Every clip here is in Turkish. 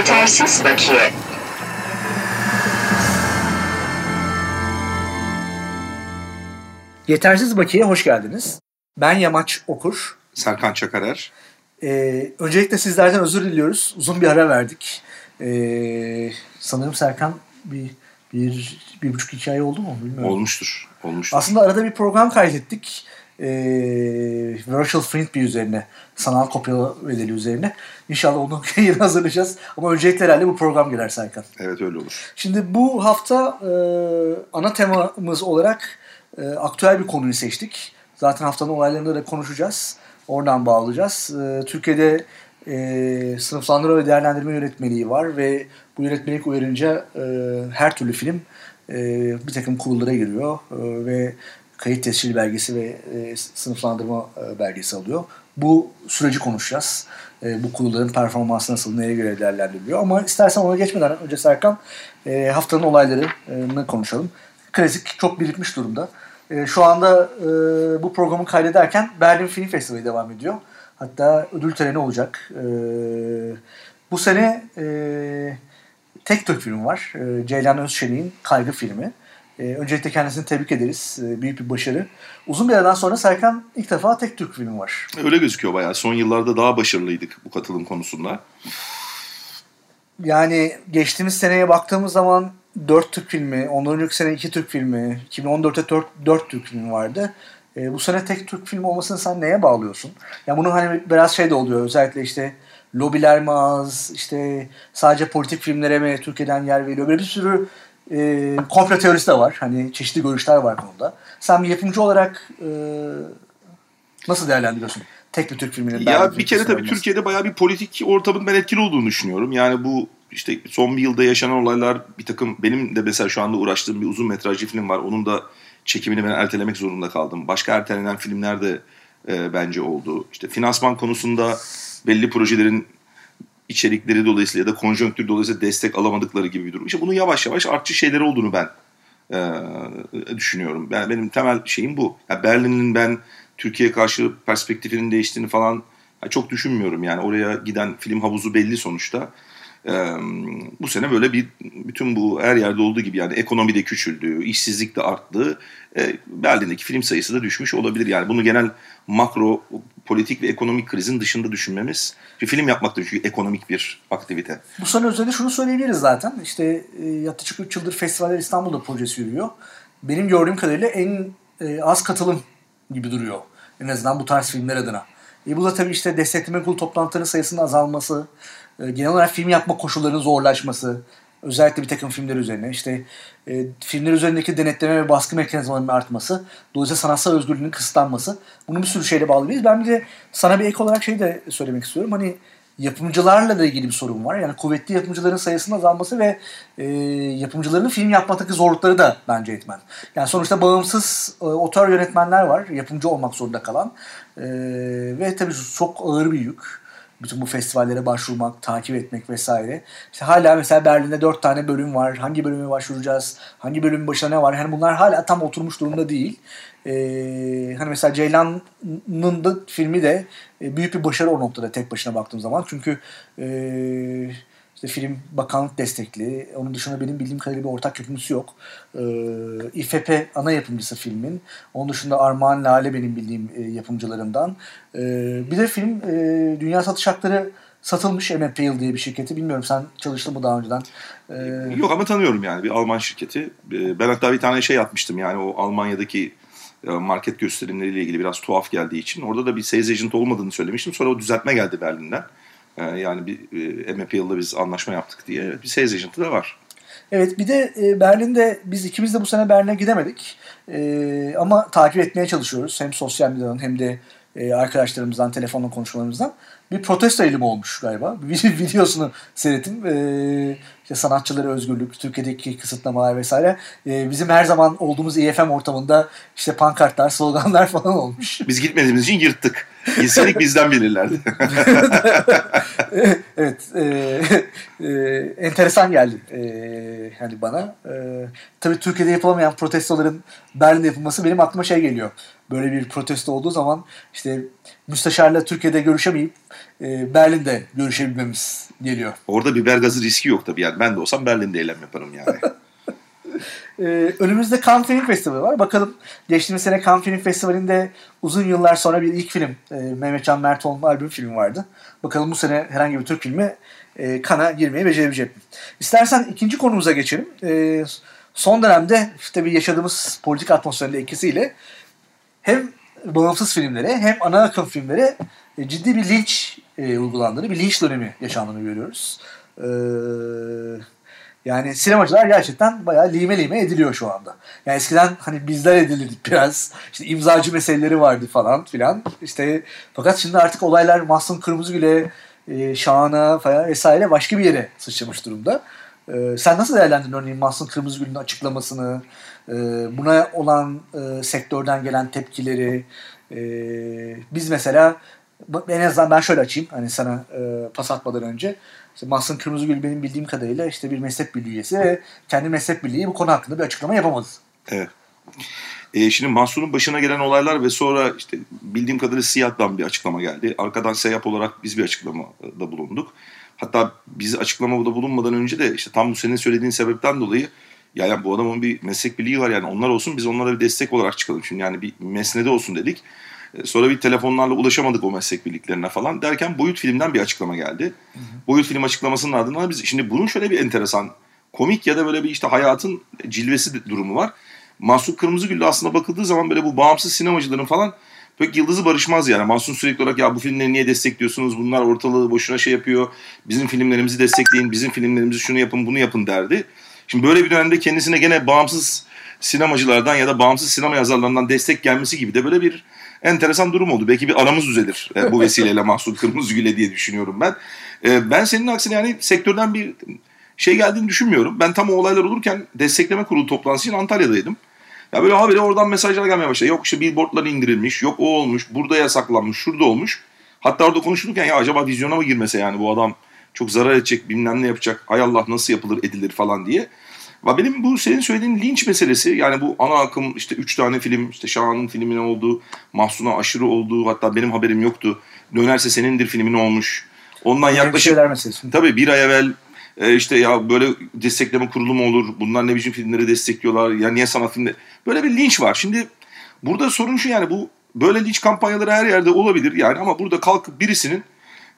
Yetersiz bakiye. Yetersiz Bakiye hoş geldiniz. Ben Yamaç Okur. Serkan Çakarer. Ee, öncelikle sizlerden özür diliyoruz. Uzun bir ara verdik. Ee, sanırım Serkan bir, bir, bir buçuk iki ay oldu mu bilmiyorum. Olmuştur. Olmuştur. Aslında arada bir program kaydettik. Ee, Virtual Frisbee üzerine. Sanal kopya bedeli üzerine. İnşallah onu yine hazırlayacağız. Ama öncelikle herhalde bu program girer Serkan. Evet öyle olur. Şimdi bu hafta e, ana temamız olarak e, aktüel bir konuyu seçtik. Zaten haftanın olaylarında da konuşacağız. Oradan bağlayacağız. E, Türkiye'de e, sınıflandırma ve değerlendirme yönetmeliği var ve bu yönetmelik uyarınca e, her türlü film e, bir takım kurullara giriyor e, ve kayıt tescil belgesi ve e, sınıflandırma e, belgesi alıyor. Bu süreci konuşacağız. E, bu kurulların performansı nasıl, neye göre değerlendiriliyor. Ama istersen ona geçmeden önce Serkan e, haftanın olaylarını konuşalım. Klasik çok birikmiş durumda. E, şu anda e, bu programı kaydederken Berlin Film Festivali devam ediyor. Hatta ödül töreni olacak. E, bu sene e, tek Türk filmi var. E, Ceylan Özşenik'in Kaygı filmi. E, öncelikle kendisini tebrik ederiz. E, büyük bir başarı. Uzun bir aradan sonra Serkan ilk defa tek Türk filmi var. Öyle gözüküyor bayağı. Son yıllarda daha başarılıydık bu katılım konusunda. Yani geçtiğimiz seneye baktığımız zaman 4 Türk filmi, ondan önceki sene 2 Türk filmi, 2014'te 4, 4 Türk filmi vardı. E, bu sene tek Türk filmi olmasını sen neye bağlıyorsun? Yani bunun hani biraz şey de oluyor özellikle işte lobiler mi az, işte sadece politik filmlere mi Türkiye'den yer veriliyor. Böyle bir sürü e, komplo teorisi de var. Hani çeşitli görüşler var konuda. Sen bir yapımcı olarak e, nasıl değerlendiriyorsun? Tek bir Türk filminin. Ya bir kere tabii Türkiye'de bayağı bir politik ortamın ben etkili olduğunu düşünüyorum. Yani bu işte son bir yılda yaşanan olaylar bir takım benim de mesela şu anda uğraştığım bir uzun metrajlı film var. Onun da çekimini ben ertelemek zorunda kaldım. Başka ertelenen filmler de e, bence oldu. İşte finansman konusunda belli projelerin içerikleri dolayısıyla ya da konjonktür dolayısıyla destek alamadıkları gibi bir durum. İşte bunun yavaş yavaş artçı şeyler olduğunu ben e, düşünüyorum. Ben, benim temel şeyim bu. Yani Berlin'in ben Türkiye karşı perspektifinin değiştiğini falan çok düşünmüyorum. Yani oraya giden film havuzu belli sonuçta. Bu sene böyle bir bütün bu her yerde olduğu gibi yani ekonomi de küçüldü, işsizlik de arttı. E, Berlin'deki film sayısı da düşmüş olabilir. Yani bunu genel makro politik ve ekonomik krizin dışında düşünmemiz. Bir film yapmak da çünkü ekonomik bir aktivite. Bu sene özelinde şunu söyleyebiliriz zaten. İşte e, yaklaşık 3 yıldır Festivaller İstanbul'da projesi yürüyor. Benim gördüğüm kadarıyla en e, az katılım gibi duruyor. En azından bu tarz filmler adına. E, bu da tabii işte destekleme kurulu toplantılarının sayısının azalması, e, genel olarak film yapma koşullarının zorlaşması, özellikle bir takım filmler üzerine işte e, filmler üzerindeki denetleme ve baskı mekanizmalarının artması, dolayısıyla sanatsal özgürlüğünün kısıtlanması. Bunu bir sürü şeyle bağlıyız. Ben bir de sana bir ek olarak şey de söylemek istiyorum. Hani yapımcılarla da ilgili bir sorun var. Yani kuvvetli yapımcıların sayısının azalması ve e, yapımcıların film yapmaktaki zorlukları da bence etmen. Yani sonuçta bağımsız e, otör yönetmenler var. Yapımcı olmak zorunda kalan. E, ve tabii çok ağır bir yük bütün bu festivallere başvurmak, takip etmek vesaire. İşte hala mesela Berlin'de dört tane bölüm var. Hangi bölüme başvuracağız? Hangi bölümün başına ne var? Yani bunlar hala tam oturmuş durumda değil. Ee, hani mesela Ceylan'ın da filmi de e, büyük bir başarı o noktada tek başına baktığım zaman. Çünkü e, işte film bakanlık destekli. Onun dışında benim bildiğim kadarıyla bir ortak yapımcısı yok. Ee, İFP ana yapımcısı filmin. Onun dışında Armağan Lale benim bildiğim e, yapımcılarından. Ee, bir de film e, dünya satış hakları satılmış MFPL diye bir şirketi. Bilmiyorum sen çalıştın mı daha önceden? Ee... Yok ama tanıyorum yani bir Alman şirketi. Ee, ben hatta bir tane şey yapmıştım yani o Almanya'daki e, market gösterimleriyle ilgili biraz tuhaf geldiği için. Orada da bir sales agent olmadığını söylemiştim. Sonra o düzeltme geldi Berlin'den. Ee, yani bir e, MPL'da biz anlaşma yaptık diye bir sales agent'ı da var. Evet bir de e, Berlin'de biz ikimiz de bu sene Berlin'e gidemedik. E, ama takip etmeye çalışıyoruz. Hem sosyal medyadan hem de e, arkadaşlarımızdan, telefonla konuşmalarımızdan. Bir protesto eylemi olmuş galiba. Bir videosunu seyrettim. E, işte sanatçılara özgürlük, Türkiye'deki kısıtlamalar vesaire. E, bizim her zaman olduğumuz EFM ortamında işte pankartlar, sloganlar falan olmuş. Biz gitmediğimiz için yırttık. Gitseydik bizden bilirlerdi. evet. E, e, enteresan geldi e, yani bana. E, tabii Türkiye'de yapılamayan protestoların Berlin'de yapılması benim aklıma şey geliyor. Böyle bir protesto olduğu zaman işte müsteşarla Türkiye'de görüşemeyip e, Berlin'de görüşebilmemiz geliyor. Orada biber gazı riski yok tabii yani. Ben de olsam Berlin'de eylem yaparım yani. Ee, önümüzde Cannes Film Festivali var. Bakalım geçtiğimiz sene Cannes Film Festivali'nde uzun yıllar sonra bir ilk film e, Mehmetcan Mertoğlu'nun albüm filmi vardı. Bakalım bu sene herhangi bir Türk filmi e, Cannes'a girmeyi becerebilecek mi? İstersen ikinci konumuza geçelim. E, son dönemde işte bir yaşadığımız politik atmosferin etkisiyle hem bağımsız filmlere hem ana akım filmlere e, ciddi bir linç e, uygulandığını, bir linç dönemi yaşandığını görüyoruz. Eee yani sinemacılar gerçekten bayağı lime lime ediliyor şu anda. Yani eskiden hani bizler edilirdik biraz. İşte imzacı meseleleri vardı falan filan. İşte fakat şimdi artık olaylar Mahsun Kırmızıgül'e, e, Şahan'a falan vesaire başka bir yere sıçramış durumda. E, sen nasıl değerlendirdin örneğin Mahsun Kırmızıgül'ün açıklamasını, e, buna olan e, sektörden gelen tepkileri? E, biz mesela en azından ben şöyle açayım hani sana e, pas atmadan önce. İşte Mahsun Kırmızıgül benim bildiğim kadarıyla işte bir meslek birliği üyesi ve kendi meslek birliği bu konu hakkında bir açıklama yapamadı. Evet. E, şimdi Mahsun'un başına gelen olaylar ve sonra işte bildiğim kadarıyla SİAD'dan bir açıklama geldi. Arkadan SEYAP olarak biz bir açıklamada bulunduk. Hatta biz açıklamada bulunmadan önce de işte tam bu senin söylediğin sebepten dolayı yani bu adamın bir meslek birliği var yani onlar olsun biz onlara bir destek olarak çıkalım. Şimdi yani bir mesnede olsun dedik. E, sonra bir telefonlarla ulaşamadık o meslek birliklerine falan derken Boyut Film'den bir açıklama geldi. Hı hı. Boyut Film açıklamasının ardından biz şimdi bunun şöyle bir enteresan komik ya da böyle bir işte hayatın cilvesi durumu var. Mahsun Kırmızıgül'de aslında bakıldığı zaman böyle bu bağımsız sinemacıların falan pek yıldızı barışmaz yani. Mahsun sürekli olarak ya bu filmleri niye destekliyorsunuz? Bunlar ortalığı boşuna şey yapıyor. Bizim filmlerimizi destekleyin. Bizim filmlerimizi şunu yapın bunu yapın derdi. Şimdi böyle bir dönemde kendisine gene bağımsız sinemacılardan ya da bağımsız sinema yazarlarından destek gelmesi gibi de böyle bir enteresan durum oldu. Belki bir aramız düzelir e, bu vesileyle Mahsun Kırmızıgül'e diye düşünüyorum ben. E, ben senin aksine yani sektörden bir şey geldiğini düşünmüyorum. Ben tam o olaylar olurken destekleme kurulu toplantısı için Antalya'daydım. Ya böyle haberi oradan mesajlar gelmeye başladı. Yok işte billboardlar indirilmiş, yok o olmuş, burada yasaklanmış, şurada olmuş. Hatta orada konuşurken ya acaba vizyona mı girmese yani bu adam çok zarar edecek, bilmem ne yapacak, hay Allah nasıl yapılır edilir falan diye. Benim bu senin söylediğin linç meselesi yani bu ana akım işte üç tane film işte Şahan'ın filmine olduğu, Mahsun'a aşırı olduğu hatta benim haberim yoktu. Dönerse senindir filmin olmuş. Ondan yaklaşık meselesi. tabii bir ay evvel e, işte ya böyle destekleme kurulu mu olur? Bunlar ne biçim filmleri destekliyorlar? Ya niye sanat filmleri? Böyle bir linç var. Şimdi burada sorun şu yani bu böyle linç kampanyaları her yerde olabilir yani ama burada kalkıp birisinin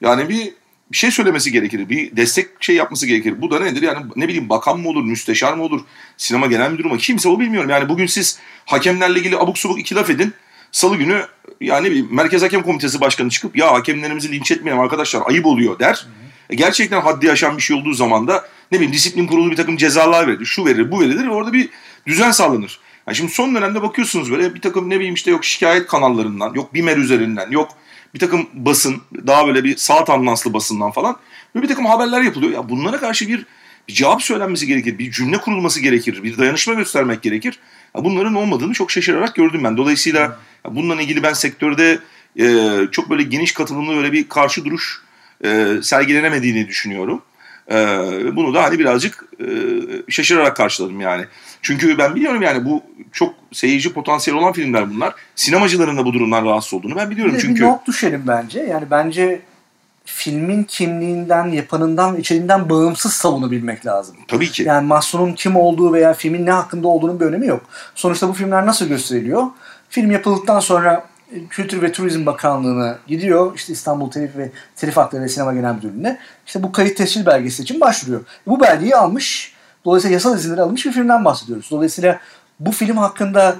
yani bir bir şey söylemesi gerekir. Bir destek şey yapması gerekir. Bu da nedir? Yani ne bileyim bakan mı olur, müsteşar mı olur, sinema genel müdürü mü? Kimse o bilmiyorum. Yani bugün siz hakemlerle ilgili abuk subuk iki laf edin. Salı günü yani Merkez Hakem Komitesi Başkanı çıkıp ya hakemlerimizi linç etmeyelim arkadaşlar ayıp oluyor der. E gerçekten haddi aşan bir şey olduğu zaman da ne bileyim disiplin kurulu bir takım cezalar verir. Şu verir bu verilir orada bir düzen sağlanır. Yani şimdi son dönemde bakıyorsunuz böyle bir takım ne bileyim işte yok şikayet kanallarından, yok BİMER üzerinden, yok bir takım basın, daha böyle bir sağ tandanslı basından falan böyle bir takım haberler yapılıyor. Ya bunlara karşı bir, bir cevap söylenmesi gerekir, bir cümle kurulması gerekir, bir dayanışma göstermek gerekir. Ya bunların olmadığını çok şaşırarak gördüm ben. Dolayısıyla hmm. bununla ilgili ben sektörde e, çok böyle geniş katılımlı böyle bir karşı duruş e, sergilenemediğini düşünüyorum. E, bunu da hani birazcık e, şaşırarak karşıladım yani. Çünkü ben biliyorum yani bu çok seyirci potansiyeli olan filmler bunlar. Sinemacıların da bu durumdan rahatsız olduğunu ben biliyorum. Bir çünkü bir not düşelim bence. Yani bence filmin kimliğinden, yapanından, içeriğinden bağımsız savunabilmek lazım. Tabii ki. Yani Mahsun'un kim olduğu veya filmin ne hakkında olduğunun bir önemi yok. Sonuçta bu filmler nasıl gösteriliyor? Film yapıldıktan sonra Kültür ve Turizm Bakanlığı'na gidiyor. İşte İstanbul Telif ve Telif Hakları ve Sinema Genel Müdürlüğü'ne. İşte bu kayıt tescil belgesi için başvuruyor. Bu belgeyi almış. Dolayısıyla yasal izinleri alınmış bir filmden bahsediyoruz. Dolayısıyla bu film hakkında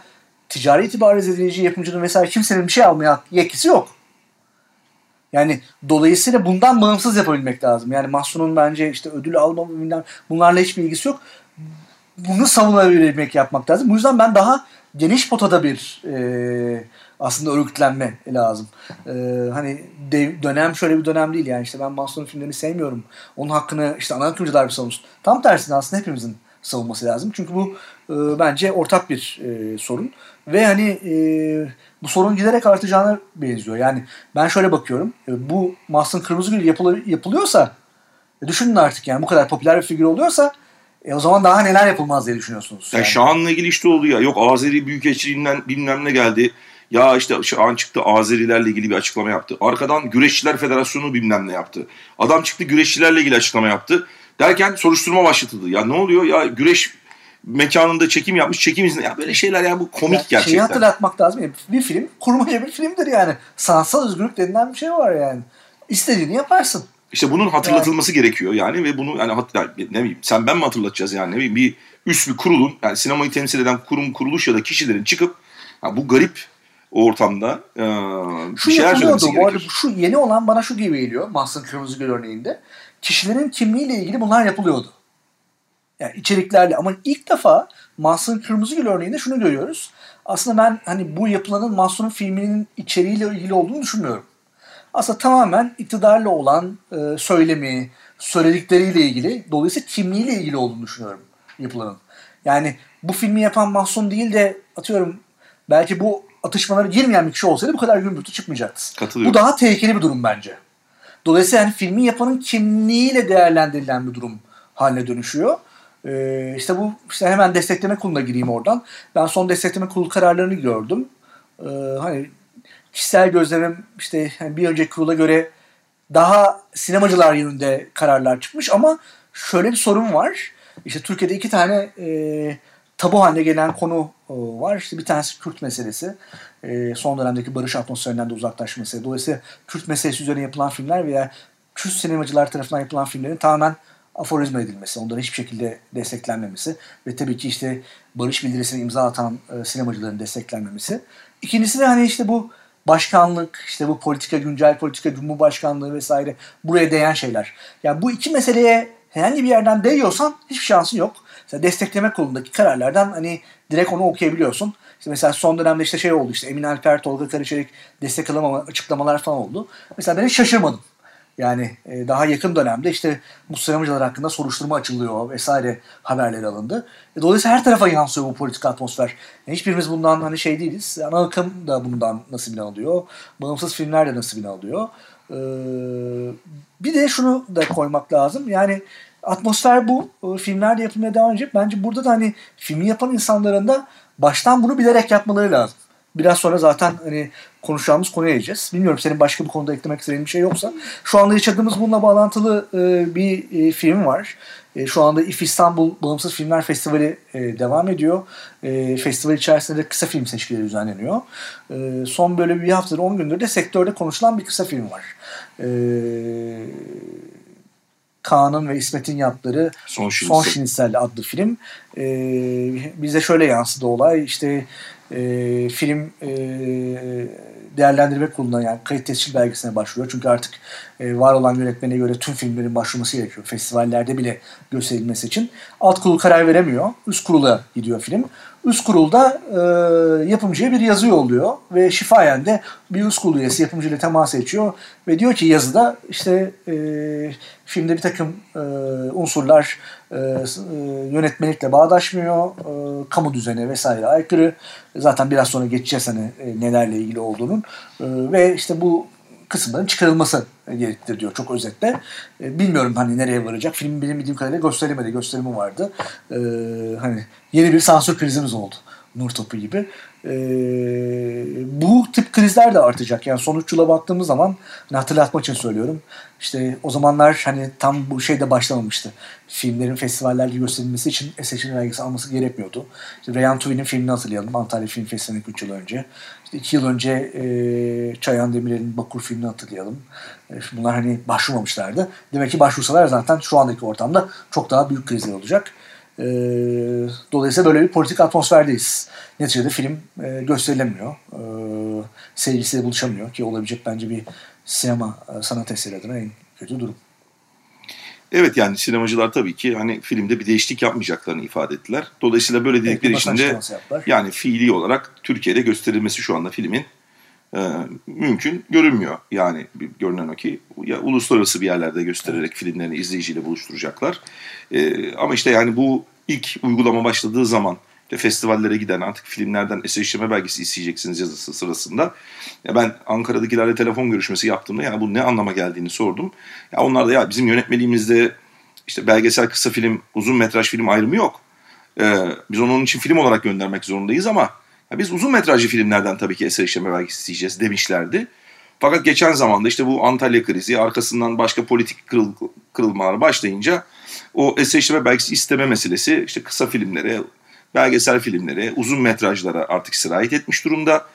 ticari itibar edici yapımcının vesaire kimsenin bir şey almaya yetkisi yok. Yani dolayısıyla bundan bağımsız yapabilmek lazım. Yani Mahsun'un bence işte ödül alma bunlarla hiçbir ilgisi yok. Bunu savunabilmek yapmak lazım. Bu yüzden ben daha geniş potada bir e, aslında örgütlenme lazım. Ee, hani dev, dönem şöyle bir dönem değil yani işte ben Mahsun'un filmlerini sevmiyorum. Onun hakkını işte ana akımcılar bir savunsun. Tam tersine aslında hepimizin savunması lazım. Çünkü bu e, bence ortak bir e, sorun. Ve hani e, bu sorun giderek artacağına benziyor. Yani ben şöyle bakıyorum. E, bu Mahsun Kırmızıgül yapılı, yapılıyorsa e, düşünün artık yani bu kadar popüler bir figür oluyorsa e, o zaman daha neler yapılmaz diye düşünüyorsunuz. Yani. Şahan'la ilgili işte oldu ya. Yok Azeri Büyükelçiliğinden bilmem ne geldi. Ya işte Şahan çıktı Azerilerle ilgili bir açıklama yaptı. Arkadan Güreşçiler Federasyonu bilmem ne yaptı. Adam çıktı güreşçilerle ilgili açıklama yaptı. Derken soruşturma başlatıldı. Ya ne oluyor ya güreş mekanında çekim yapmış çekim izni. Ya böyle şeyler yani bu komik ya, gerçekten. Şeyi hatırlatmak lazım. Bir film kurmaya bir filmdir yani. Sanatsal özgürlük denilen bir şey var yani. İstediğini yaparsın. İşte bunun hatırlatılması yani. gerekiyor yani ve bunu yani ne bileyim sen ben mi hatırlatacağız yani ne bileyim bir üst bir kurulun yani sinemayı temsil eden kurum kuruluş ya da kişilerin çıkıp yani bu garip ortamda e, şu bir şeyler söylemesi. Bu arada şu yeni olan bana şu gibi geliyor Mahsun Kırmızıgül örneğinde. Kişilerin kimliğiyle ilgili bunlar yapılıyordu. Yani içeriklerle ama ilk defa Mahsun Kırmızıgül örneğinde şunu görüyoruz. Aslında ben hani bu yapılanın Mahsun'un filminin içeriğiyle ilgili olduğunu düşünmüyorum. Aslında tamamen iktidarla olan e, söylemi, söyledikleriyle ilgili, dolayısıyla kimliğiyle ilgili olduğunu düşünüyorum yapılanın. Yani bu filmi yapan Mahsun değil de atıyorum belki bu atışmalara girmeyen bir kişi olsaydı bu kadar gümbürtü çıkmayacaktı. Bu daha tehlikeli bir durum bence. Dolayısıyla yani filmi yapanın kimliğiyle değerlendirilen bir durum haline dönüşüyor. Ee, işte bu işte hemen destekleme kuruluna gireyim oradan. Ben son destekleme kurulu kararlarını gördüm. Ee, hani kişisel gözlemim işte yani bir önceki kurula göre daha sinemacılar yönünde kararlar çıkmış ama şöyle bir sorun var. İşte Türkiye'de iki tane e, tabu haline gelen konu e, var. İşte bir tanesi Kürt meselesi. E, son dönemdeki barış atmosferinden de uzaklaşma meselesi. Dolayısıyla Kürt meselesi üzerine yapılan filmler veya Kürt sinemacılar tarafından yapılan filmlerin tamamen aforizma edilmesi, onların hiçbir şekilde desteklenmemesi ve tabii ki işte barış bildirisine imza atan e, sinemacıların desteklenmemesi. İkincisi de hani işte bu başkanlık, işte bu politika, güncel politika, cumhurbaşkanlığı vesaire buraya değen şeyler. Yani bu iki meseleye herhangi bir yerden değiyorsan hiçbir şansın yok. Mesela destekleme kolundaki kararlardan hani direkt onu okuyabiliyorsun. İşte mesela son dönemde işte şey oldu işte Emin Alper, Tolga Karaçelik destek alamama açıklamalar falan oldu. Mesela ben hiç şaşırmadım. Yani e, daha yakın dönemde işte bu sinemacılar hakkında soruşturma açılıyor vesaire haberleri alındı. E, dolayısıyla her tarafa yansıyor bu politik atmosfer. Yani hiçbirimiz bundan hani şey değiliz. Ana akım da bundan nasibini alıyor. Bağımsız filmler de nasibini alıyor. E, bir de şunu da koymak lazım. Yani atmosfer bu. E, filmler de yapılmaya devam edecek. Bence burada da hani filmi yapan insanların da baştan bunu bilerek yapmaları lazım. Biraz sonra zaten hani konuşacağımız konuya geleceğiz. Bilmiyorum senin başka bir konuda eklemek istediğin bir şey yoksa. Şu anda yaşadığımız bununla bağlantılı e, bir e, film var. E, şu anda İF İstanbul Bağımsız Filmler Festivali devam ediyor. Festival içerisinde de kısa film seçkileri düzenleniyor. Son böyle bir haftadır 10 gündür de sektörde konuşulan bir kısa film var. E, Kaan'ın ve İsmet'in yaptığı Son, Son Şinisel adlı film. E, bize şöyle yansıdı olay. İşte e, film e, değerlendirme kuruluna yani kayıt tescil belgesine başvuruyor. Çünkü artık e, var olan yönetmene göre tüm filmlerin başvurması gerekiyor. Festivallerde bile gösterilmesi için. Alt kurul karar veremiyor. Üst kurula gidiyor film. Üst kurulda e, yapımcıya bir yazı yolluyor ve şifayen de bir üst kurul üyesi yapımcıyla temas ediyor ve diyor ki yazıda işte e, filmde bir takım e, unsurlar e, e, yönetmelikle bağdaşmıyor, e, kamu düzeni vesaire aykırı. Zaten biraz sonra geçeceğiz hani e, nelerle ilgili olduğunun e, ve işte bu kısımların çıkarılması gerektir diyor çok özetle. E, bilmiyorum hani nereye varacak. Film benim bildiğim kadarıyla gösterilmedi. Gösterimi vardı. E, hani yeni bir sansür krizimiz oldu. Nur topu gibi. E, bu tip krizler de artacak. Yani sonuç yıla baktığımız zaman hani hatırlatmak için söylüyorum. İşte o zamanlar hani tam bu şey de başlamamıştı. Filmlerin festivallerde gösterilmesi için SH'in vergisi alması gerekmiyordu. İşte Reyhan Tuvi'nin filmini hatırlayalım. Antalya Film Festivali 3 yıl önce. İşte 2 yıl önce e, Çayan Demirel'in Bakur filmini hatırlayalım. E, bunlar hani başvurmamışlardı. Demek ki başvursalar zaten şu andaki ortamda çok daha büyük krizler olacak. E, dolayısıyla böyle bir politik atmosferdeyiz. Neticede film e, gösterilemiyor. E, seyircisiyle buluşamıyor ki olabilecek bence bir sinema e, sanat eseri adına en kötü durum. Evet yani sinemacılar tabii ki hani filmde bir değişiklik yapmayacaklarını ifade ettiler. Dolayısıyla böyle dedikleri için de yani fiili olarak Türkiye'de gösterilmesi şu anda filmin e, mümkün görünmüyor. Yani görünen o ki ya, uluslararası bir yerlerde göstererek filmlerini izleyiciyle buluşturacaklar. E, ama işte yani bu ilk uygulama başladığı zaman işte festivallere giden artık filmlerden eser işleme belgesi isteyeceksiniz yazısı sırasında. Ya ben Ankara'dakilerle telefon görüşmesi yaptığımda yani bu ne anlama geldiğini sordum. Ya onlar da ya bizim yönetmeliğimizde işte belgesel kısa film, uzun metraj film ayrımı yok. Ee, biz onu onun için film olarak göndermek zorundayız ama ya biz uzun metrajlı filmlerden tabii ki eser işleme belgesi isteyeceğiz demişlerdi. Fakat geçen zamanda işte bu Antalya krizi arkasından başka politik kırıl, kırılmalar başlayınca o eser işleme belgesi isteme meselesi işte kısa filmlere, belgesel filmlere, uzun metrajlara artık sirayet etmiş durumda.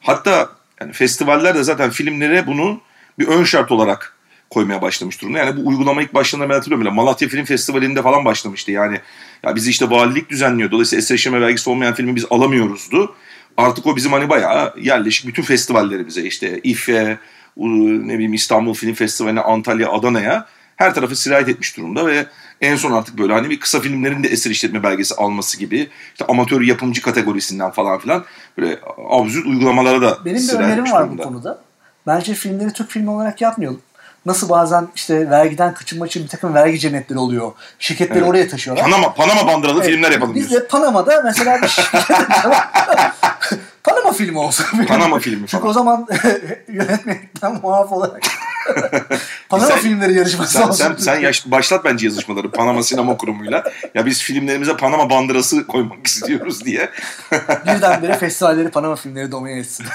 Hatta yani festivaller de zaten filmlere bunu bir ön şart olarak koymaya başlamış durumda. Yani bu uygulama ilk başladığında ben hatırlıyorum bile Malatya Film Festivali'nde falan başlamıştı. Yani ya bizi işte valilik düzenliyor. Dolayısıyla eserleşme vergisi olmayan filmi biz alamıyoruzdu. Artık o bizim hani bayağı yerleşik bütün festivalleri bize işte İFE, ne bileyim İstanbul Film Festivali'ne, Antalya, Adana'ya her tarafı sirayet etmiş durumda ve en son artık böyle hani bir kısa filmlerin de eser işletme belgesi alması gibi işte amatör yapımcı kategorisinden falan filan böyle absürt uygulamalara da Benim bir önerim var durumda. bu konuda. Bence filmleri Türk filmi olarak yapmayalım. Nasıl bazen işte vergiden kaçınma için bir takım vergi cennetleri oluyor. Şirketleri evet. oraya taşıyorlar. Panama, Panama bandıralı evet. filmler yapalım Biz de Panama'da mesela bir Panama filmi olsa. Panama filmi. Çünkü o zaman yönetmekten muaf olarak Panama sen, filmleri yarışması sen, olsun. Sen, sen yaş, başlat bence yazışmaları Panama Sinema Kurumu'yla. Ya biz filmlerimize Panama bandırası koymak istiyoruz diye. Birdenbire festivalleri Panama filmleri domine etsin.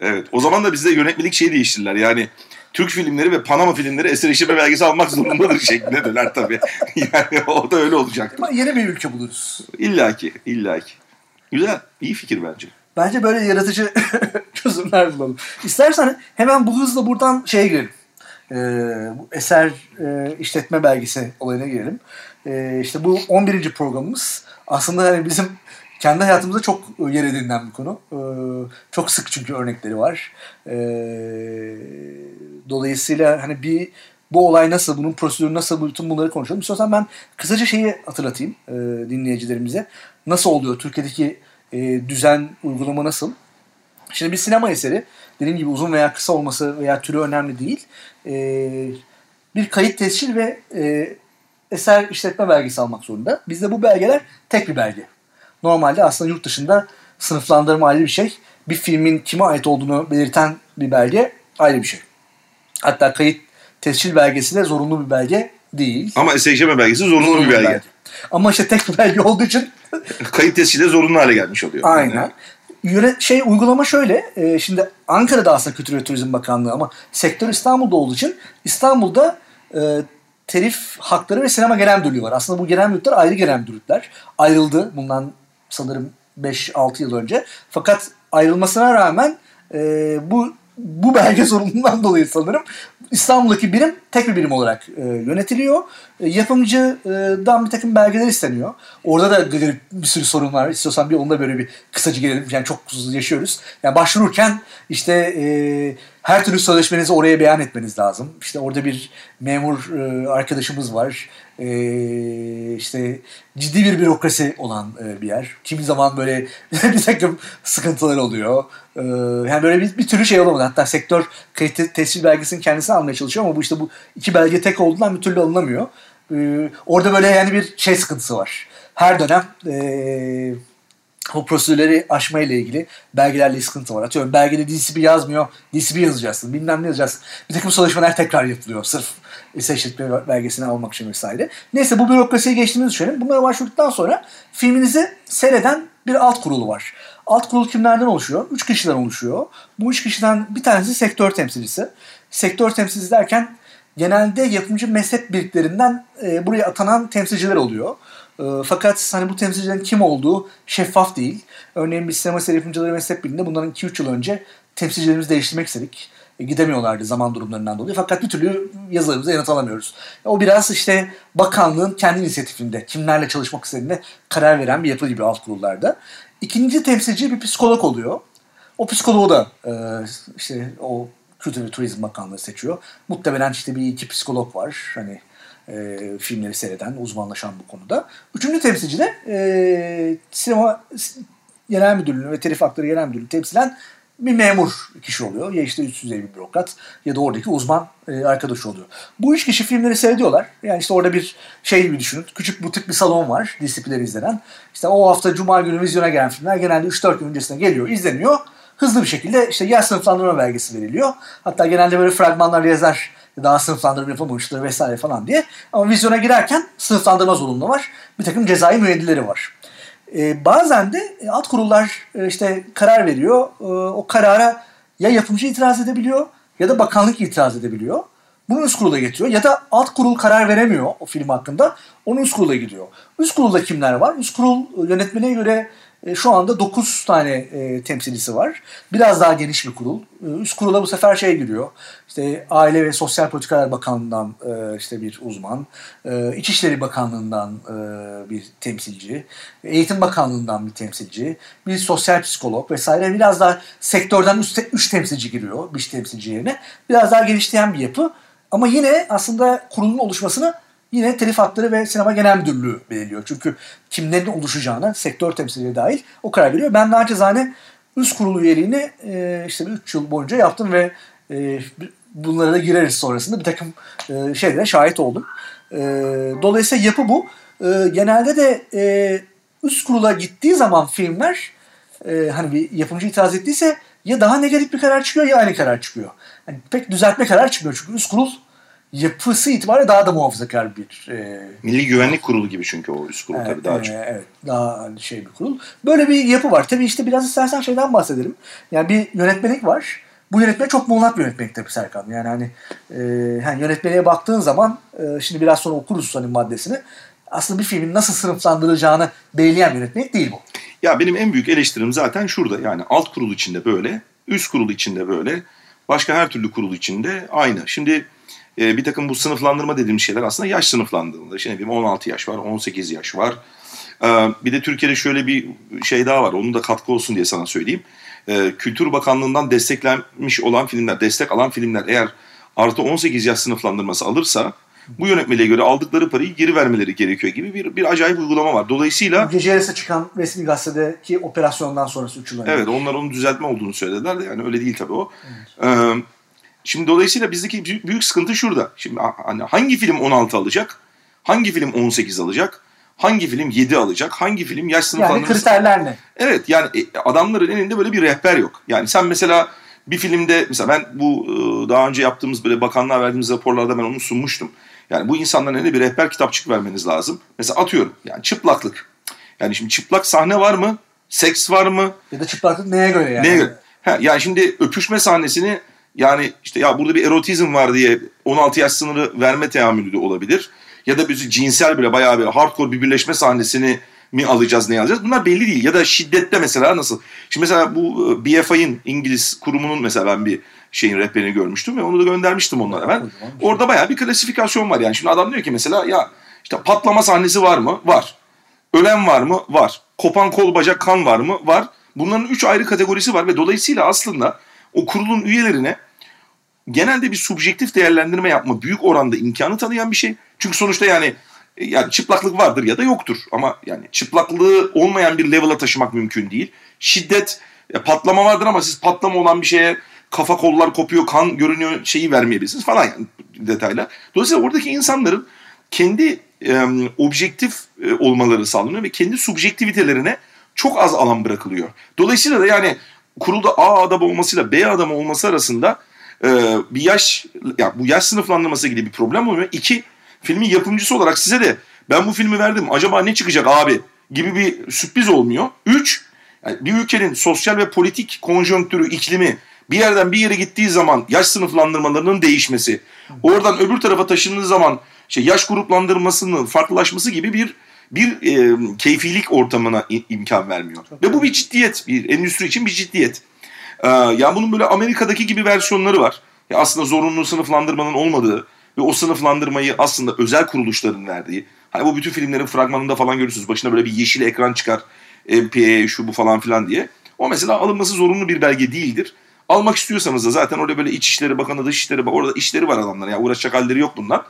evet. O zaman da bizde yönetmelik şey değiştirirler. Yani Türk filmleri ve Panama filmleri eser işleme belgesi almak zorundadır şeklinde döner tabii. Yani o da öyle olacak. Ama yeni bir ülke buluruz. İlla ki, illa ki. Güzel, iyi fikir bence. Bence böyle yaratıcı çözümler bulalım. İstersen hemen bu hızla buradan şeye girelim. Ee, bu eser e, işletme belgesi olayına girelim. Ee, işte bu 11. programımız aslında hani bizim kendi hayatımızda çok yer edinilen bir konu. Çok sık çünkü örnekleri var. Dolayısıyla hani bir bu olay nasıl, bunun prosedürü nasıl, bütün bunları konuşalım. İstiyorsan ben kısaca şeyi hatırlatayım dinleyicilerimize. Nasıl oluyor? Türkiye'deki düzen, uygulama nasıl? Şimdi bir sinema eseri, dediğim gibi uzun veya kısa olması veya türü önemli değil. Bir kayıt tescil ve eser işletme belgesi almak zorunda. Bizde bu belgeler tek bir belge. Normalde aslında yurt dışında sınıflandırma ayrı bir şey. Bir filmin kime ait olduğunu belirten bir belge ayrı bir şey. Hatta kayıt tescil belgesi de zorunlu bir belge değil. Ama SHM belgesi zorunlu, zorunlu bir belge. belge. Ama işte tek bir belge olduğu için kayıt tescili de zorunlu hale gelmiş oluyor. Aynen. Yani. Yöne, şey uygulama şöyle. E, şimdi Ankara'da aslında Kültür ve Turizm Bakanlığı ama sektör İstanbul'da olduğu için İstanbul'da e, telif hakları ve sinema genel müdürlüğü var. Aslında bu genel müdürlükler ayrı genel müdürlükler. Ayrıldı bundan sanırım 5-6 yıl önce. Fakat ayrılmasına rağmen e, bu bu belge sorunundan dolayı sanırım İstanbul'daki birim tek bir birim olarak e, yönetiliyor. E, yapımcıdan bir takım belgeler isteniyor. Orada da bir sürü sorun var. İstiyorsan bir onda böyle bir kısaca gelelim. Yani çok yaşıyoruz. Yani başvururken işte e, her türlü sözleşmenizi oraya beyan etmeniz lazım. İşte orada bir memur e, arkadaşımız var. E, işte ciddi bir bürokrasi olan e, bir yer. Kimi zaman böyle bir takım sıkıntılar oluyor. E, yani böyle bir, bir türlü şey olamadı. Hatta sektör kayıt tescil belgesinin kendisini almaya çalışıyor ama bu işte bu iki belge tek olduğundan bir türlü alınamıyor. E, orada böyle yani bir şey sıkıntısı var. Her dönem e, o prosedürleri aşma ile ilgili belgelerle sıkıntı var. Atıyorum belgede DCP yazmıyor. DCP yazacaksın. Bilmem ne yazacaksın. Bir takım sözleşmeler tekrar yapılıyor. Sırf eşitlik belgesini almak için vesaire. Neyse bu bürokrasiye geçtiğimizi düşünelim. Bunlara başvurduktan sonra filminizi seyreden bir alt kurulu var. Alt kurul kimlerden oluşuyor? Üç kişiden oluşuyor. Bu üç kişiden bir tanesi sektör temsilcisi. Sektör temsilcisi derken genelde yapımcı mezhep birliklerinden e, buraya atanan temsilciler oluyor. E, fakat hani bu temsilcilerin kim olduğu şeffaf değil. Örneğin biz sinema seri yapımcıları mezhep birliğinde bundan 2-3 yıl önce temsilcilerimizi değiştirmek istedik. E, gidemiyorlardı zaman durumlarından dolayı. Fakat bir türlü yazılarımıza yanıt alamıyoruz. O biraz işte bakanlığın kendi inisiyatifinde kimlerle çalışmak istediğinde karar veren bir yapı gibi alt kurullarda. İkinci temsilci bir psikolog oluyor. O psikoloğu da e, işte o Kültür ve Turizm Bakanlığı seçiyor. Muhtemelen işte bir iki psikolog var. Hani e, filmleri seyreden, uzmanlaşan bu konuda. Üçüncü temsilci de e, sinema genel müdürlüğünü ve telif hakları genel müdürlüğünü temsilen bir memur kişi oluyor. Ya işte üst düzey bir bürokrat ya da oradaki uzman e, arkadaş oluyor. Bu üç kişi filmleri seyrediyorlar. Yani işte orada bir şey gibi düşünün. Küçük butik bir salon var disiplinleri izlenen. İşte o hafta Cuma günü vizyona gelen filmler genelde 3-4 gün öncesine geliyor, izleniyor. Hızlı bir şekilde işte yer sınıflandırma belgesi veriliyor. Hatta genelde böyle fragmanlar yazar daha sınıflandırma yapamamıştır vesaire falan diye. Ama vizyona girerken sınıflandırma zorunlu var. Bir takım cezai müeyyideleri var. E, bazen de e, alt kurullar e, işte karar veriyor. E, o karara ya yapımcı itiraz edebiliyor ya da bakanlık itiraz edebiliyor. Bunu üst kurula getiriyor. Ya da alt kurul karar veremiyor o film hakkında. Onu üst kurula gidiyor. Üst kurulda kimler var? Üst kurul yönetmene göre şu anda 9 tane e, temsilcisi var. Biraz daha geniş bir kurul. E, üst kurula bu sefer şey giriyor. İşte Aile ve Sosyal Politikalar Bakanlığı'ndan e, işte bir uzman, e, İçişleri Bakanlığı'ndan e, bir temsilci, Eğitim Bakanlığı'ndan bir temsilci, bir sosyal psikolog vesaire. Biraz daha sektörden üstte 3 temsilci giriyor, bir temsilci yerine. Biraz daha genişleyen bir yapı. Ama yine aslında kurulun oluşmasını yine telif hakları ve sinema genel müdürlüğü belirliyor. Çünkü kimlerin oluşacağına sektör temsilcileri dahil o karar veriyor. Ben naçizane üst kurulu üyeliğini e, işte 3 yıl boyunca yaptım ve e, bunlara da gireriz sonrasında bir takım e, şeylere şahit oldum. E, dolayısıyla yapı bu. E, genelde de e, üst kurula gittiği zaman filmler e, hani bir yapımcı itiraz ettiyse ya daha negatif bir karar çıkıyor ya aynı karar çıkıyor. Yani pek düzeltme karar çıkmıyor çünkü üst kurul yapısı itibariyle daha da muhafazakar bir... E, Milli Güvenlik Kurulu gibi çünkü o üst kurul evet, tabii daha e, çok. Evet, daha şey bir kurul. Böyle bir yapı var. Tabii işte biraz istersen şeyden bahsedelim. Yani bir yönetmenlik var. Bu yönetmen çok muğlak bir yönetmenlik tabii Serkan. Yani hani, e, hani yönetmeliğe baktığın zaman e, şimdi biraz sonra okuruz hani maddesini. Aslında bir filmin nasıl sınıflandırılacağını belirleyen yönetmenlik değil bu. Ya benim en büyük eleştirim zaten şurada. Yani alt kurul içinde böyle, üst kurul içinde böyle, başka her türlü kurul içinde aynı. Şimdi e, bir takım bu sınıflandırma dediğim şeyler aslında yaş sınıflandırılır. Şimdi bileyim 16 yaş var, 18 yaş var. E, bir de Türkiye'de şöyle bir şey daha var. Onun da katkı olsun diye sana söyleyeyim. E, Kültür Bakanlığı'ndan desteklenmiş olan filmler, destek alan filmler eğer artı 18 yaş sınıflandırması alırsa bu yönetmeliğe göre aldıkları parayı geri vermeleri gerekiyor gibi bir, bir acayip uygulama var. Dolayısıyla... Gece yarısı çıkan resmi gazetedeki operasyondan sonrası 3 yıl önce. Evet onlar onun düzeltme olduğunu söylediler de yani öyle değil tabii o. Evet. Ee, Şimdi dolayısıyla bizdeki büyük sıkıntı şurada. Şimdi hani hangi film 16 alacak? Hangi film 18 alacak? Hangi film 7 alacak? Hangi film yaş sınıflandırması? Yani kriterler ne? Evet yani e, adamların elinde böyle bir rehber yok. Yani sen mesela bir filmde mesela ben bu e, daha önce yaptığımız böyle bakanlığa verdiğimiz raporlarda ben onu sunmuştum. Yani bu insanların elinde bir rehber kitapçık vermeniz lazım. Mesela atıyorum yani çıplaklık. Yani şimdi çıplak sahne var mı? Seks var mı? Ya da çıplaklık neye göre yani? Neye göre? Ha, yani şimdi öpüşme sahnesini yani işte ya burada bir erotizm var diye 16 yaş sınırı verme teamülü de olabilir. Ya da bir cinsel bile bayağı bir hardcore bir birleşme sahnesini mi alacağız ne alacağız? Bunlar belli değil. Ya da şiddette mesela nasıl? Şimdi mesela bu e, BFI'nin İngiliz kurumunun mesela ben bir şeyin rehberini görmüştüm ve onu da göndermiştim onlara ben. Orada bayağı bir klasifikasyon var yani. Şimdi adam diyor ki mesela ya işte patlama sahnesi var mı? Var. Ölen var mı? Var. Kopan kol bacak kan var mı? Var. Bunların üç ayrı kategorisi var ve dolayısıyla aslında o kurulun üyelerine genelde bir subjektif değerlendirme yapma büyük oranda imkanı tanıyan bir şey. Çünkü sonuçta yani yani çıplaklık vardır ya da yoktur ama yani çıplaklığı olmayan bir level'a taşımak mümkün değil. Şiddet patlama vardır ama siz patlama olan bir şeye kafa kollar kopuyor, kan görünüyor şeyi vermeyebilirsiniz falan yani detaylar. Dolayısıyla oradaki insanların kendi e, objektif e, olmaları sağlanıyor ve kendi subjektivitelerine çok az alan bırakılıyor. Dolayısıyla da yani kurulda A adamı olmasıyla B adamı olması arasında e, bir yaş ya bu yaş sınıflandırması gibi bir problem oluyor. İki filmin yapımcısı olarak size de ben bu filmi verdim acaba ne çıkacak abi gibi bir sürpriz olmuyor. Üç yani bir ülkenin sosyal ve politik konjonktürü, iklimi bir yerden bir yere gittiği zaman yaş sınıflandırmalarının değişmesi, oradan öbür tarafa taşındığı zaman şey yaş gruplandırmasının farklılaşması gibi bir bir e, keyfilik ortamına imkan vermiyor. Çok Ve bu bir ciddiyet, bir endüstri için bir ciddiyet. Ee, yani bunun böyle Amerika'daki gibi versiyonları var. Ya aslında zorunlu sınıflandırmanın olmadığı ve o sınıflandırmayı aslında özel kuruluşların verdiği. Hani bu bütün filmlerin fragmanında falan görürsünüz. Başına böyle bir yeşil ekran çıkar. MPA şu bu falan filan diye. O mesela alınması zorunlu bir belge değildir. Almak istiyorsanız da zaten orada böyle İçişleri Bakanı, Dışişleri Bakanı, orada işleri var adamlar. Yani uğraşacak halleri yok bunlar.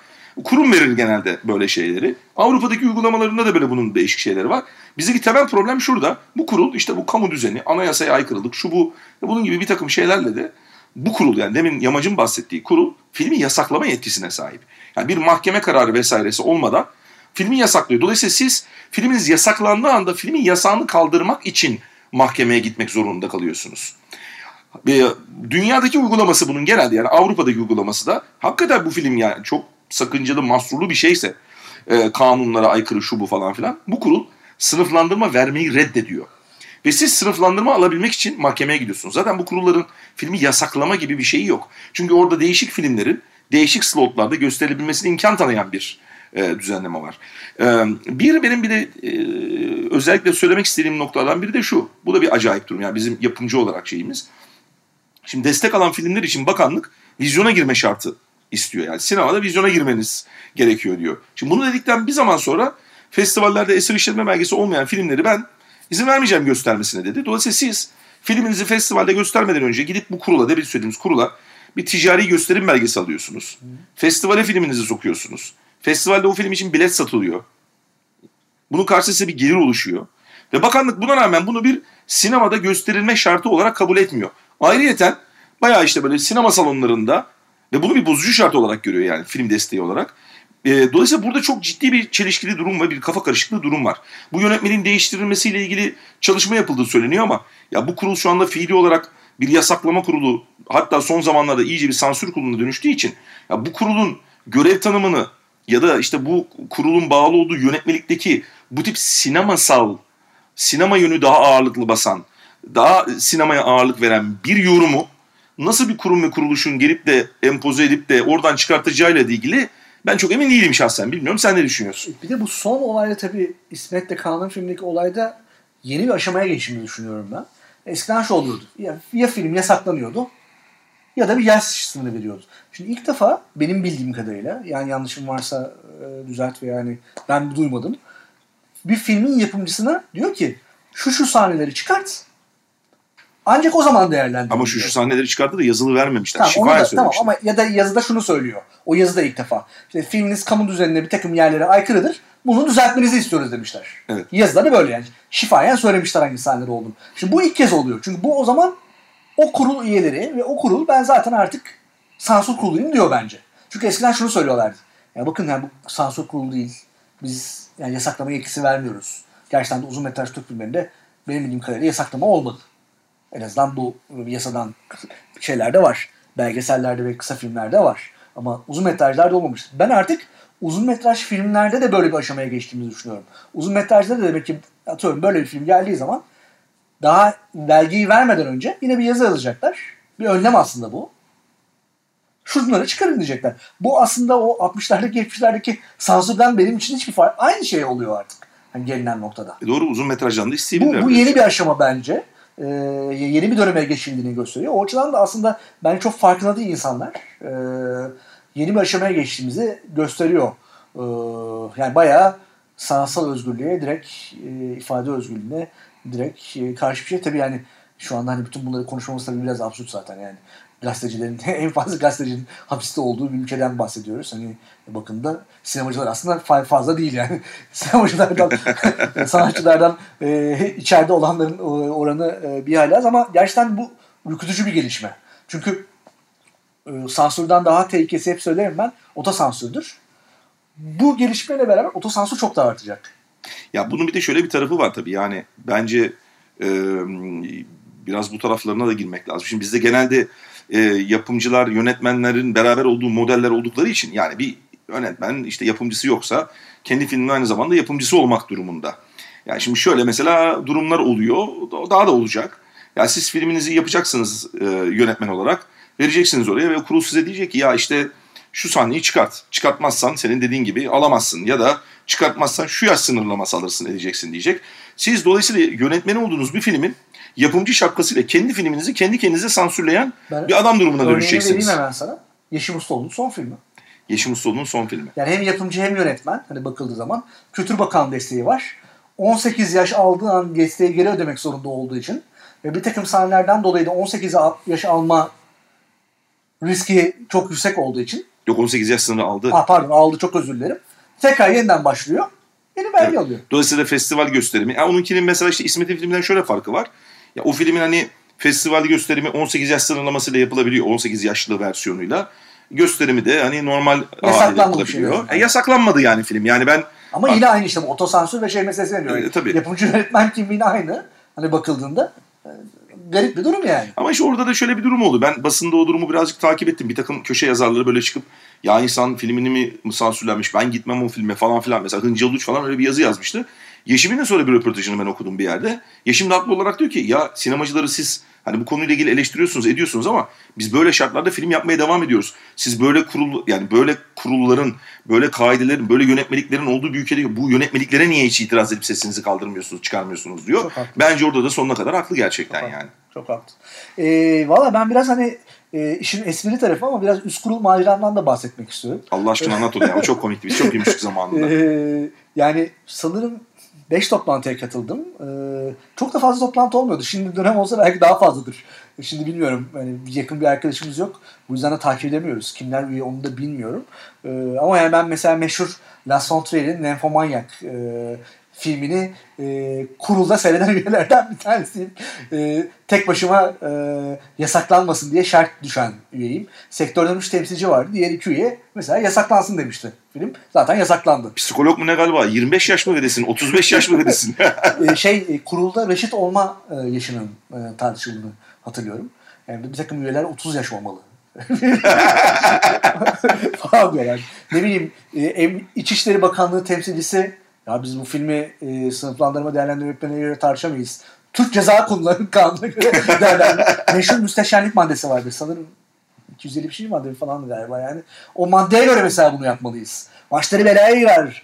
Kurum verir genelde böyle şeyleri. Avrupa'daki uygulamalarında da böyle bunun değişik şeyleri var. Bizdeki temel problem şurada. Bu kurul işte bu kamu düzeni, anayasaya aykırılık, şu bu, bunun gibi bir takım şeylerle de bu kurul yani demin Yamacın bahsettiği kurul filmi yasaklama yetkisine sahip. Yani bir mahkeme kararı vesairesi olmadan filmi yasaklıyor. Dolayısıyla siz filminiz yasaklandığı anda filmin yasağını kaldırmak için mahkemeye gitmek zorunda kalıyorsunuz. Dünyadaki uygulaması bunun genelde yani Avrupa'daki uygulaması da hakikaten bu film yani çok sakıncalı, masrulu bir şeyse e, kanunlara aykırı şu bu falan filan bu kurul sınıflandırma vermeyi reddediyor. Ve siz sınıflandırma alabilmek için mahkemeye gidiyorsunuz. Zaten bu kurulların filmi yasaklama gibi bir şeyi yok. Çünkü orada değişik filmlerin değişik slotlarda gösterilebilmesine imkan tanıyan bir e, düzenleme var. E, bir benim bir de e, özellikle söylemek istediğim noktalardan biri de şu. Bu da bir acayip durum. Yani bizim yapımcı olarak şeyimiz. Şimdi destek alan filmler için bakanlık vizyona girme şartı istiyor. Yani sinemada vizyona girmeniz gerekiyor diyor. Şimdi bunu dedikten bir zaman sonra festivallerde eser işletme belgesi olmayan filmleri ben izin vermeyeceğim göstermesine dedi. Dolayısıyla siz filminizi festivalde göstermeden önce gidip bu kurula, demin söylediğimiz kurula bir ticari gösterim belgesi alıyorsunuz. Festivale filminizi sokuyorsunuz. Festivalde o film için bilet satılıyor. Bunun karşısında bir gelir oluşuyor. Ve bakanlık buna rağmen bunu bir sinemada gösterilme şartı olarak kabul etmiyor. Ayrıyeten bayağı işte böyle sinema salonlarında ve bunu bir bozucu şart olarak görüyor yani film desteği olarak. E, dolayısıyla burada çok ciddi bir çelişkili durum ve bir kafa karışıklığı durum var. Bu yönetmenin değiştirilmesiyle ilgili çalışma yapıldığı söyleniyor ama ya bu kurul şu anda fiili olarak bir yasaklama kurulu hatta son zamanlarda iyice bir sansür kuruluna dönüştüğü için ya bu kurulun görev tanımını ya da işte bu kurulun bağlı olduğu yönetmelikteki bu tip sinemasal, sinema yönü daha ağırlıklı basan, daha sinemaya ağırlık veren bir yorumu nasıl bir kurum ve kuruluşun gelip de empoze edip de oradan çıkartacağıyla ilgili ben çok emin değilim şahsen. Bilmiyorum sen ne düşünüyorsun? Bir de bu son olayda tabii İsmet'le Kaan'ın filmdeki olayda yeni bir aşamaya geçtiğini düşünüyorum ben. Eskiden şu oluyordu. Ya, ya film yasaklanıyordu ya da bir yer sınırı veriyordu. Şimdi ilk defa benim bildiğim kadarıyla yani yanlışım varsa e, düzelt ve yani ben duymadım. Bir filmin yapımcısına diyor ki şu şu sahneleri çıkart ancak o zaman değerlendiriyor. Ama şu şu sahneleri çıkarttı da yazılı vermemişler. Tamam, onu da, tamam ama ya da yazıda şunu söylüyor. O yazıda ilk defa. İşte filminiz kamu düzenine bir takım yerlere aykırıdır. Bunu düzeltmenizi istiyoruz demişler. Evet. Yazıda da böyle yani. Şifayen söylemişler hangi sahneler olduğunu. Şimdi bu ilk kez oluyor. Çünkü bu o zaman o kurul üyeleri ve o kurul ben zaten artık sansür kuruluyum diyor bence. Çünkü eskiden şunu söylüyorlardı. Ya bakın yani bu sansür kurulu değil. Biz yani yasaklama yetkisi vermiyoruz. Gerçekten de uzun metraj Türk filmlerinde benim bildiğim kadarıyla yasaklama olmadı. En azından bu yasadan şeylerde var. Belgesellerde ve kısa filmlerde var. Ama uzun metrajlarda olmamıştı. Ben artık uzun metraj filmlerde de böyle bir aşamaya geçtiğimizi düşünüyorum. Uzun metrajda da demek ki atıyorum böyle bir film geldiği zaman daha belgeyi vermeden önce yine bir yazı yazacaklar. Bir önlem aslında bu. Şunları çıkarın diyecekler. Bu aslında o 60'lardaki 70'lerdeki sansürden benim için hiçbir fark. Aynı şey oluyor artık. Hani gelinen noktada. E doğru uzun metrajdan da isteyebilirler. Bu, bu yeni bir aşama bence e, yeni bir döneme geçildiğini gösteriyor. O açıdan da aslında bence çok farkında değil insanlar. E, yeni bir aşamaya geçtiğimizi gösteriyor. E, yani bayağı sanatsal özgürlüğe, direkt e, ifade özgürlüğüne direkt e, karşı bir şey. Tabii yani şu anda hani bütün bunları konuşmamız tabii biraz absürt zaten yani gazetecilerin en fazla gazetecinin hapiste olduğu bir ülkeden bahsediyoruz. Hani bakımda sinemacılar aslında fazla değil yani. Sinemacılardan, sanatçılardan e, içeride olanların oranı e, bir hala ama gerçekten bu ürkütücü bir gelişme. Çünkü e, sansürden daha tehlikesi hep söylerim ben otosansürdür. Bu gelişmeyle beraber otosansür çok daha artacak. Ya bunun bir de şöyle bir tarafı var tabii yani bence e, biraz bu taraflarına da girmek lazım. Şimdi bizde genelde e, yapımcılar, yönetmenlerin beraber olduğu modeller oldukları için yani bir yönetmen işte yapımcısı yoksa kendi filminin aynı zamanda yapımcısı olmak durumunda. Yani şimdi şöyle mesela durumlar oluyor, daha da olacak. Yani siz filminizi yapacaksınız e, yönetmen olarak, vereceksiniz oraya ve kurul size diyecek ki ya işte şu sahneyi çıkart. Çıkartmazsan senin dediğin gibi alamazsın ya da çıkartmazsan şu yaş sınırlaması alırsın edeceksin diyecek. Siz dolayısıyla yönetmeni olduğunuz bir filmin yapımcı şapkasıyla kendi filminizi kendi kendinize sansürleyen ben bir adam durumuna dönüşeceksiniz. vereyim hemen sana. Yeşim Ustaoğlu'nun son filmi. Yeşim Ustaoğlu'nun son filmi. Yani hem yapımcı hem yönetmen hani bakıldığı zaman Kültür Bakan desteği var. 18 yaş aldığı an desteği geri ödemek zorunda olduğu için ve bir takım sahnelerden dolayı da 18 yaş alma riski çok yüksek olduğu için Yok 18 yaş sınırı aldı. Ha pardon aldı çok özür dilerim. Tekrar yeniden başlıyor. Yeni belge Evet. alıyor. Dolayısıyla festival gösterimi. Ya onunkinin mesela işte İsmet'in filminden şöyle farkı var. Ya o filmin hani festival gösterimi 18 yaş sınırlamasıyla yapılabiliyor. 18 yaşlı versiyonuyla. Gösterimi de hani normal haliyle Yasaklanmamış yapılabiliyor. yani. E, yasaklanmadı yani film. Yani ben Ama yine aynı işte otosansür ve şey meselesi deniyor. E, tabii. Yapımcı yönetmen kimliğine aynı. Hani bakıldığında e, garip bir durum yani. Ama işte orada da şöyle bir durum oldu. Ben basında o durumu birazcık takip ettim. Bir takım köşe yazarları böyle çıkıp ya insan filmini mi sansürlenmiş ben gitmem o filme falan filan. Mesela Hıncal Uç falan öyle bir yazı yazmıştı. Yeşim'in sonra bir röportajını ben okudum bir yerde. Yeşim de haklı olarak diyor ki ya sinemacıları siz hani bu konuyla ilgili eleştiriyorsunuz ediyorsunuz ama biz böyle şartlarda film yapmaya devam ediyoruz. Siz böyle kurul yani böyle kurulların, böyle kaidelerin, böyle yönetmeliklerin olduğu bir ülkede bu yönetmeliklere niye hiç itiraz edip sesinizi kaldırmıyorsunuz, çıkarmıyorsunuz diyor. Haklı. Bence orada da sonuna kadar haklı gerçekten Çok yani. Çok haklı. E, Valla ben biraz hani e, işin espri tarafı ama biraz üst kurul maceramdan da bahsetmek istiyorum. Allah aşkına anlat onu ya. Çok komikti. Biz çok gülmüştük zamanında. Ee, yani sanırım 5 toplantıya katıldım. Ee, çok da fazla toplantı olmuyordu. Şimdi dönem olsa belki daha fazladır. Şimdi bilmiyorum. Yani yakın bir arkadaşımız yok. Bu yüzden de takip edemiyoruz. Kimler üye onu da bilmiyorum. Ee, ama yani ben mesela meşhur Lars von Trier'in Nymphomanyak e, filmini e, kurulda seyreden üyelerden bir tanesiyim. E, tek başıma e, yasaklanmasın diye şart düşen üyeyim. Sektörden 3 temsilci vardı. Diğer iki üye mesela yasaklansın demişti film. Zaten yasaklandı. Psikolog mu ne galiba? 25 yaş mı veresin? 35 yaş mı veresin? e, şey e, kurulda reşit olma e, yaşının e, tartışıldığını hatırlıyorum. Yani bir takım üyeler 30 yaş olmalı. falan diyorlar. Ne bileyim e, İçişleri Bakanlığı temsilcisi ya biz bu filmi e, sınıflandırma değerlendirme yönetmeliğine göre tartışamayız. Türk Ceza Konuları Kanunu'na göre değerlendirme. Meşhur müsteşarlık maddesi vardır. Sanırım 250 bir şey madde falan galiba yani. O maddeye göre mesela bunu yapmalıyız. Başları belaya girer.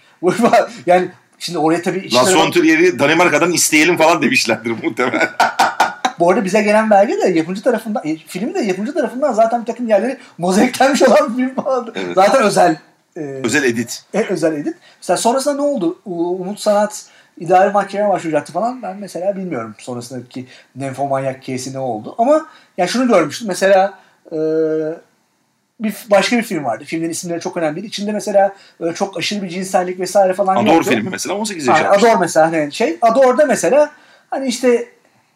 yani şimdi oraya tabii La İçişleri son yeri Danimarka'dan isteyelim falan demişlerdir muhtemelen. Bu arada bize gelen belge de yapımcı tarafından, e, film de yapımcı tarafından zaten bir takım yerleri mozaiklenmiş olan bir film falan. Evet. Zaten özel e, Özel edit. e, özel edit. Mesela sonrasında ne oldu? Umut Sanat idari mahkemeye başvuracaktı falan. Ben mesela bilmiyorum sonrasındaki Nymphomaniac case'i ne oldu. Ama ya şunu görmüştüm. Mesela e, bir başka bir film vardı. Filmlerin isimleri çok önemli değil. İçinde mesela öyle çok aşırı bir cinsellik vesaire falan Ador yoktu. filmi mesela 18 yaş Yani. Ador mesela hani şey Ador'da mesela hani işte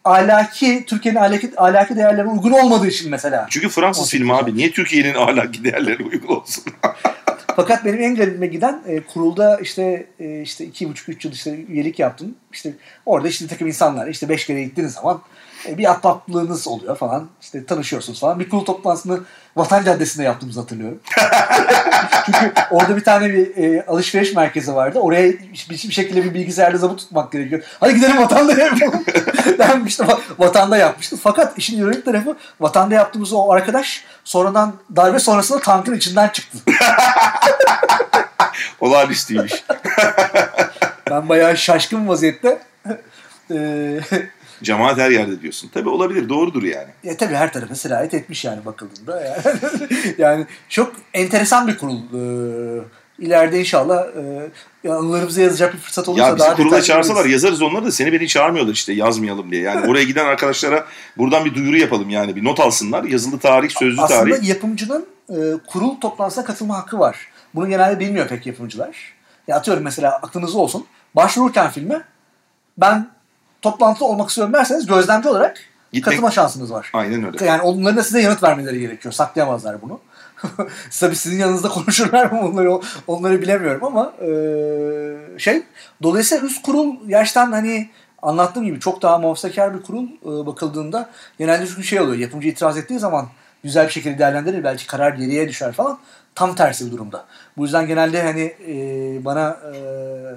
ahlaki Türkiye'nin ahlaki, ahlaki değerlerine uygun olmadığı için mesela. Çünkü Fransız 18 filmi abi. Niye Türkiye'nin ahlaki değerlerine uygun olsun? Fakat benim en garibime giden e, kurulda işte e, işte iki buçuk üç yıl işte üyelik yaptım. İşte orada işte takım insanlar işte beş kere gittiğiniz zaman e, bir ahbaplığınız oluyor falan. İşte tanışıyorsunuz falan. Bir kurul toplantısını Vatan Caddesi'nde yaptığımızı hatırlıyorum. Çünkü orada bir tane bir e, alışveriş merkezi vardı. Oraya bir, bir şekilde bir bilgisayarda zabıt tutmak gerekiyor. Hadi gidelim vatanda yapalım. Denmişti. Va- Vatanda yapmıştı. Fakat işin ironik tarafı vatanda yaptığımız o arkadaş sonradan darbe sonrasında tankın içinden çıktı. Olağanüstüymüş. Ben bayağı şaşkın vaziyette. Eee Cemaat her yerde diyorsun. Tabii olabilir. Doğrudur yani. ya tabii her tarafa sirayet etmiş yani bakıldığında. Yani, yani çok enteresan bir kurul. Eee ileride inşallah anılarımıza yazacak bir fırsat olursa Ya bizi daha kurula çağırsalar yazarız onları da seni beni çağırmıyorlar işte yazmayalım diye. Yani oraya giden arkadaşlara buradan bir duyuru yapalım yani. Bir not alsınlar. Yazılı tarih, sözlü Aslında tarih. yapımcının eee, kurul toplantısına katılma hakkı var. Bunu genelde bilmiyor pek yapımcılar. Ya atıyorum mesela aklınızda olsun. Başvururken filme ben toplantıda olmak istiyorum derseniz gözlemci olarak Gitmek- katılma şansınız var. Aynen öyle. Yani onların da size yanıt vermeleri gerekiyor. Saklayamazlar bunu. Tabii sizin yanınızda konuşurlar mı onları onları bilemiyorum ama eee, şey dolayısıyla üst kurul gerçekten hani anlattığım gibi çok daha muhafazakar bir kurul eee, bakıldığında genelde çünkü şey oluyor yapımcı itiraz ettiği zaman güzel bir şekilde değerlendirir belki karar geriye düşer falan tam tersi bir durumda. Bu yüzden genelde hani eee, bana eee,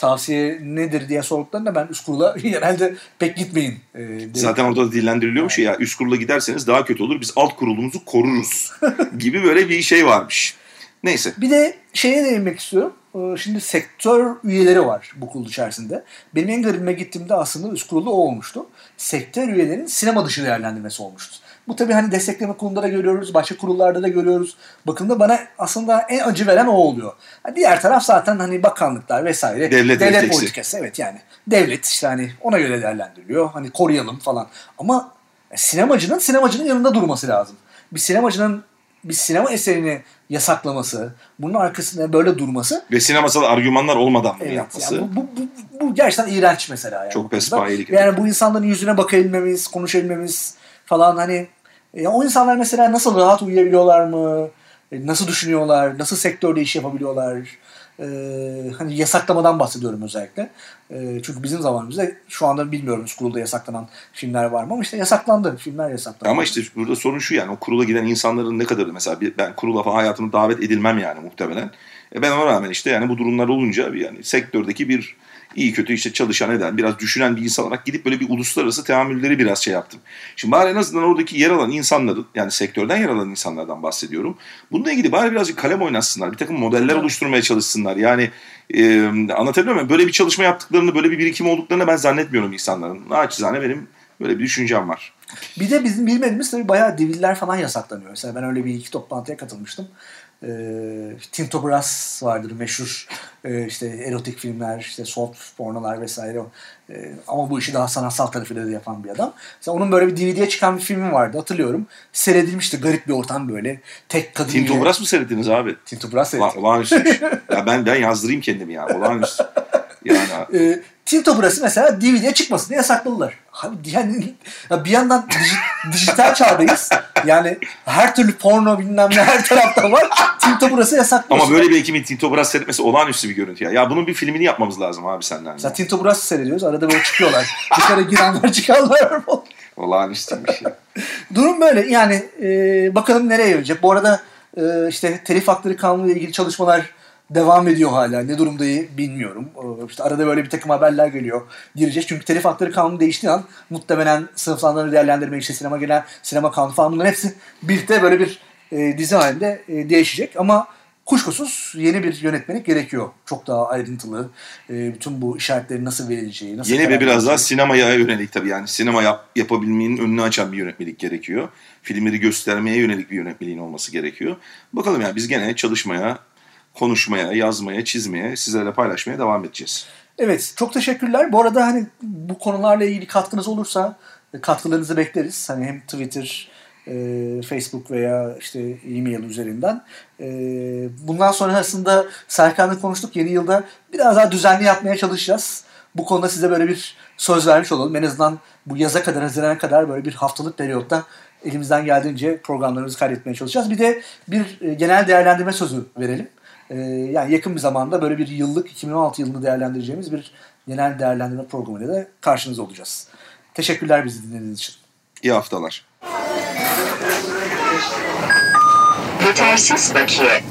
tavsiye nedir diye sorduklarında ben üst kurula genelde pek gitmeyin derim. Zaten orada da dillendiriliyormuş ya üst kurula giderseniz daha kötü olur. Biz alt kurulumuzu koruruz gibi böyle bir şey varmış. Neyse. Bir de şeye değinmek istiyorum. Ee, Şimdi sektör üyeleri var bu kurul içerisinde. Benim en garibime gittiğimde aslında üst kurulda o olmuştu. Sektör üyelerinin sinema dışı değerlendirmesi olmuştu. Bu tabii hani destekleme kurulunda da görüyoruz, başka kurullarda da görüyoruz. Bakımda bana aslında en acı veren o oluyor. Diğer taraf zaten hani bakanlıklar vesaire. Devlet refleksi. politikası evet yani. Devlet işte hani ona göre değerlendiriliyor. Hani koruyalım falan. Ama sinemacının sinemacının yanında durması lazım. Bir sinemacının bir sinema eserini yasaklaması, bunun arkasında böyle durması Ve sinemasal argümanlar olmadan bunu Evet, yapması. yani bu, bu, bu, bu gerçekten iğrenç mesela. Yani Çok pespayelik. Yani bu insanların yüzüne bakabilmemiz, konuşabilmemiz falan hani e, o insanlar mesela nasıl rahat uyuyabiliyorlar mı? E, Nasıl düşünüyorlar? Nasıl sektörde iş yapabiliyorlar? E, hani yasaklamadan bahsediyorum özellikle. E, çünkü bizim zamanımızda şu anda bilmiyoruz kurulda yasaklanan filmler var mı ama işte yasaklandı. Filmler yasaklandı. Ama işte burada sorun şu yani o kurula giden insanların ne kadarı mesela bir- ben kurula falan hayatımda davet edilmem yani muhtemelen. E ben ona rağmen işte yani bu durumlar olunca yani sektördeki bir iyi kötü işte çalışan eden biraz düşünen bir insan olarak gidip böyle bir uluslararası teamülleri biraz şey yaptım. Şimdi bari en azından oradaki yer alan insanların yani sektörden yer alan insanlardan bahsediyorum. Bununla ilgili bari birazcık kalem oynatsınlar. Bir takım modeller oluşturmaya çalışsınlar. Yani e, anlatabiliyor muyum? Böyle bir çalışma yaptıklarını böyle bir birikim olduklarını ben zannetmiyorum insanların. Naçizane benim böyle bir düşüncem var. Bir de bizim bilmediğimiz tabii bayağı diviller falan yasaklanıyor. Mesela ben öyle bir iki toplantıya katılmıştım. Ee, Tinto Brass vardır meşhur e, işte erotik filmler, işte soft pornolar vesaire. Ee, ama bu işi daha sanatsal tarafıyla da yapan bir adam. Mesela onun böyle bir DVD'ye çıkan bir filmi vardı hatırlıyorum. Seyredilmişti garip bir ortam böyle. Tek kadın. Tinto ile- Brass mı seyrettiniz abi? Tinto Brass seyrettim. olağanüstü. ya ben ben yazdırayım kendimi ya. Olağanüstü. Yani Ee, Tinto Brass'ı mesela DVD'ye çıkmasın diye yasakladılar. Abi yani ya bir yandan dij- dijital çağdayız. Yani her türlü porno bilmem ne her tarafta var. Tinto Brass'ı yasaklıyorsun. ama böyle bir ekibin Tinto Brass seyretmesi olağanüstü bir görüntü ya. Ya bunun bir filmini yapmamız lazım abi senden. Mesela Tinto Brass'ı seyrediyoruz. Arada böyle çıkıyorlar. Dışarı girenler çıkanlar. Olağanüstüymüş ya. Durum böyle. Yani e, bakalım nereye gelecek. Bu arada e, işte telif hakları kanunu ile ilgili çalışmalar devam ediyor hala. Ne durumdayı bilmiyorum. E, işte arada böyle bir takım haberler geliyor. Girecek. Çünkü telif hakları kanunu değiştiği an muhtemelen sınıflandırma değerlendirme, işte sinema gelen sinema kanunu falan bunların hepsi birlikte böyle bir e, dizi halinde e, değişecek. Ama kuşkusuz yeni bir yönetmenlik gerekiyor. Çok daha ayrıntılı. E, bütün bu işaretlerin nasıl verileceği, nasıl Yeni ve biraz daha sinemaya yönelik tabii yani sinema yap, yapabilmenin önünü açan bir yönetmelik gerekiyor. Filmleri göstermeye yönelik bir yönetmeliğin olması gerekiyor. Bakalım ya biz gene çalışmaya, konuşmaya, yazmaya, çizmeye, sizlerle paylaşmaya devam edeceğiz. Evet çok teşekkürler. Bu arada hani bu konularla ilgili katkınız olursa e, katkılarınızı bekleriz. Hani hem Twitter, e, Facebook veya işte e-mail üzerinden. E, bundan sonrasında Serkan'la konuştuk. Yeni yılda biraz daha düzenli yapmaya çalışacağız. Bu konuda size böyle bir söz vermiş olalım. En azından bu yaza kadar, Haziran'a kadar böyle bir haftalık periyotta elimizden geldiğince programlarımızı kaydetmeye çalışacağız. Bir de bir e, genel değerlendirme sözü verelim. Ee, yani yakın bir zamanda böyle bir yıllık 2016 yılını değerlendireceğimiz bir genel değerlendirme programıyla da karşınızda olacağız. Teşekkürler bizi dinlediğiniz için. İyi haftalar. Yetersiz bakiye.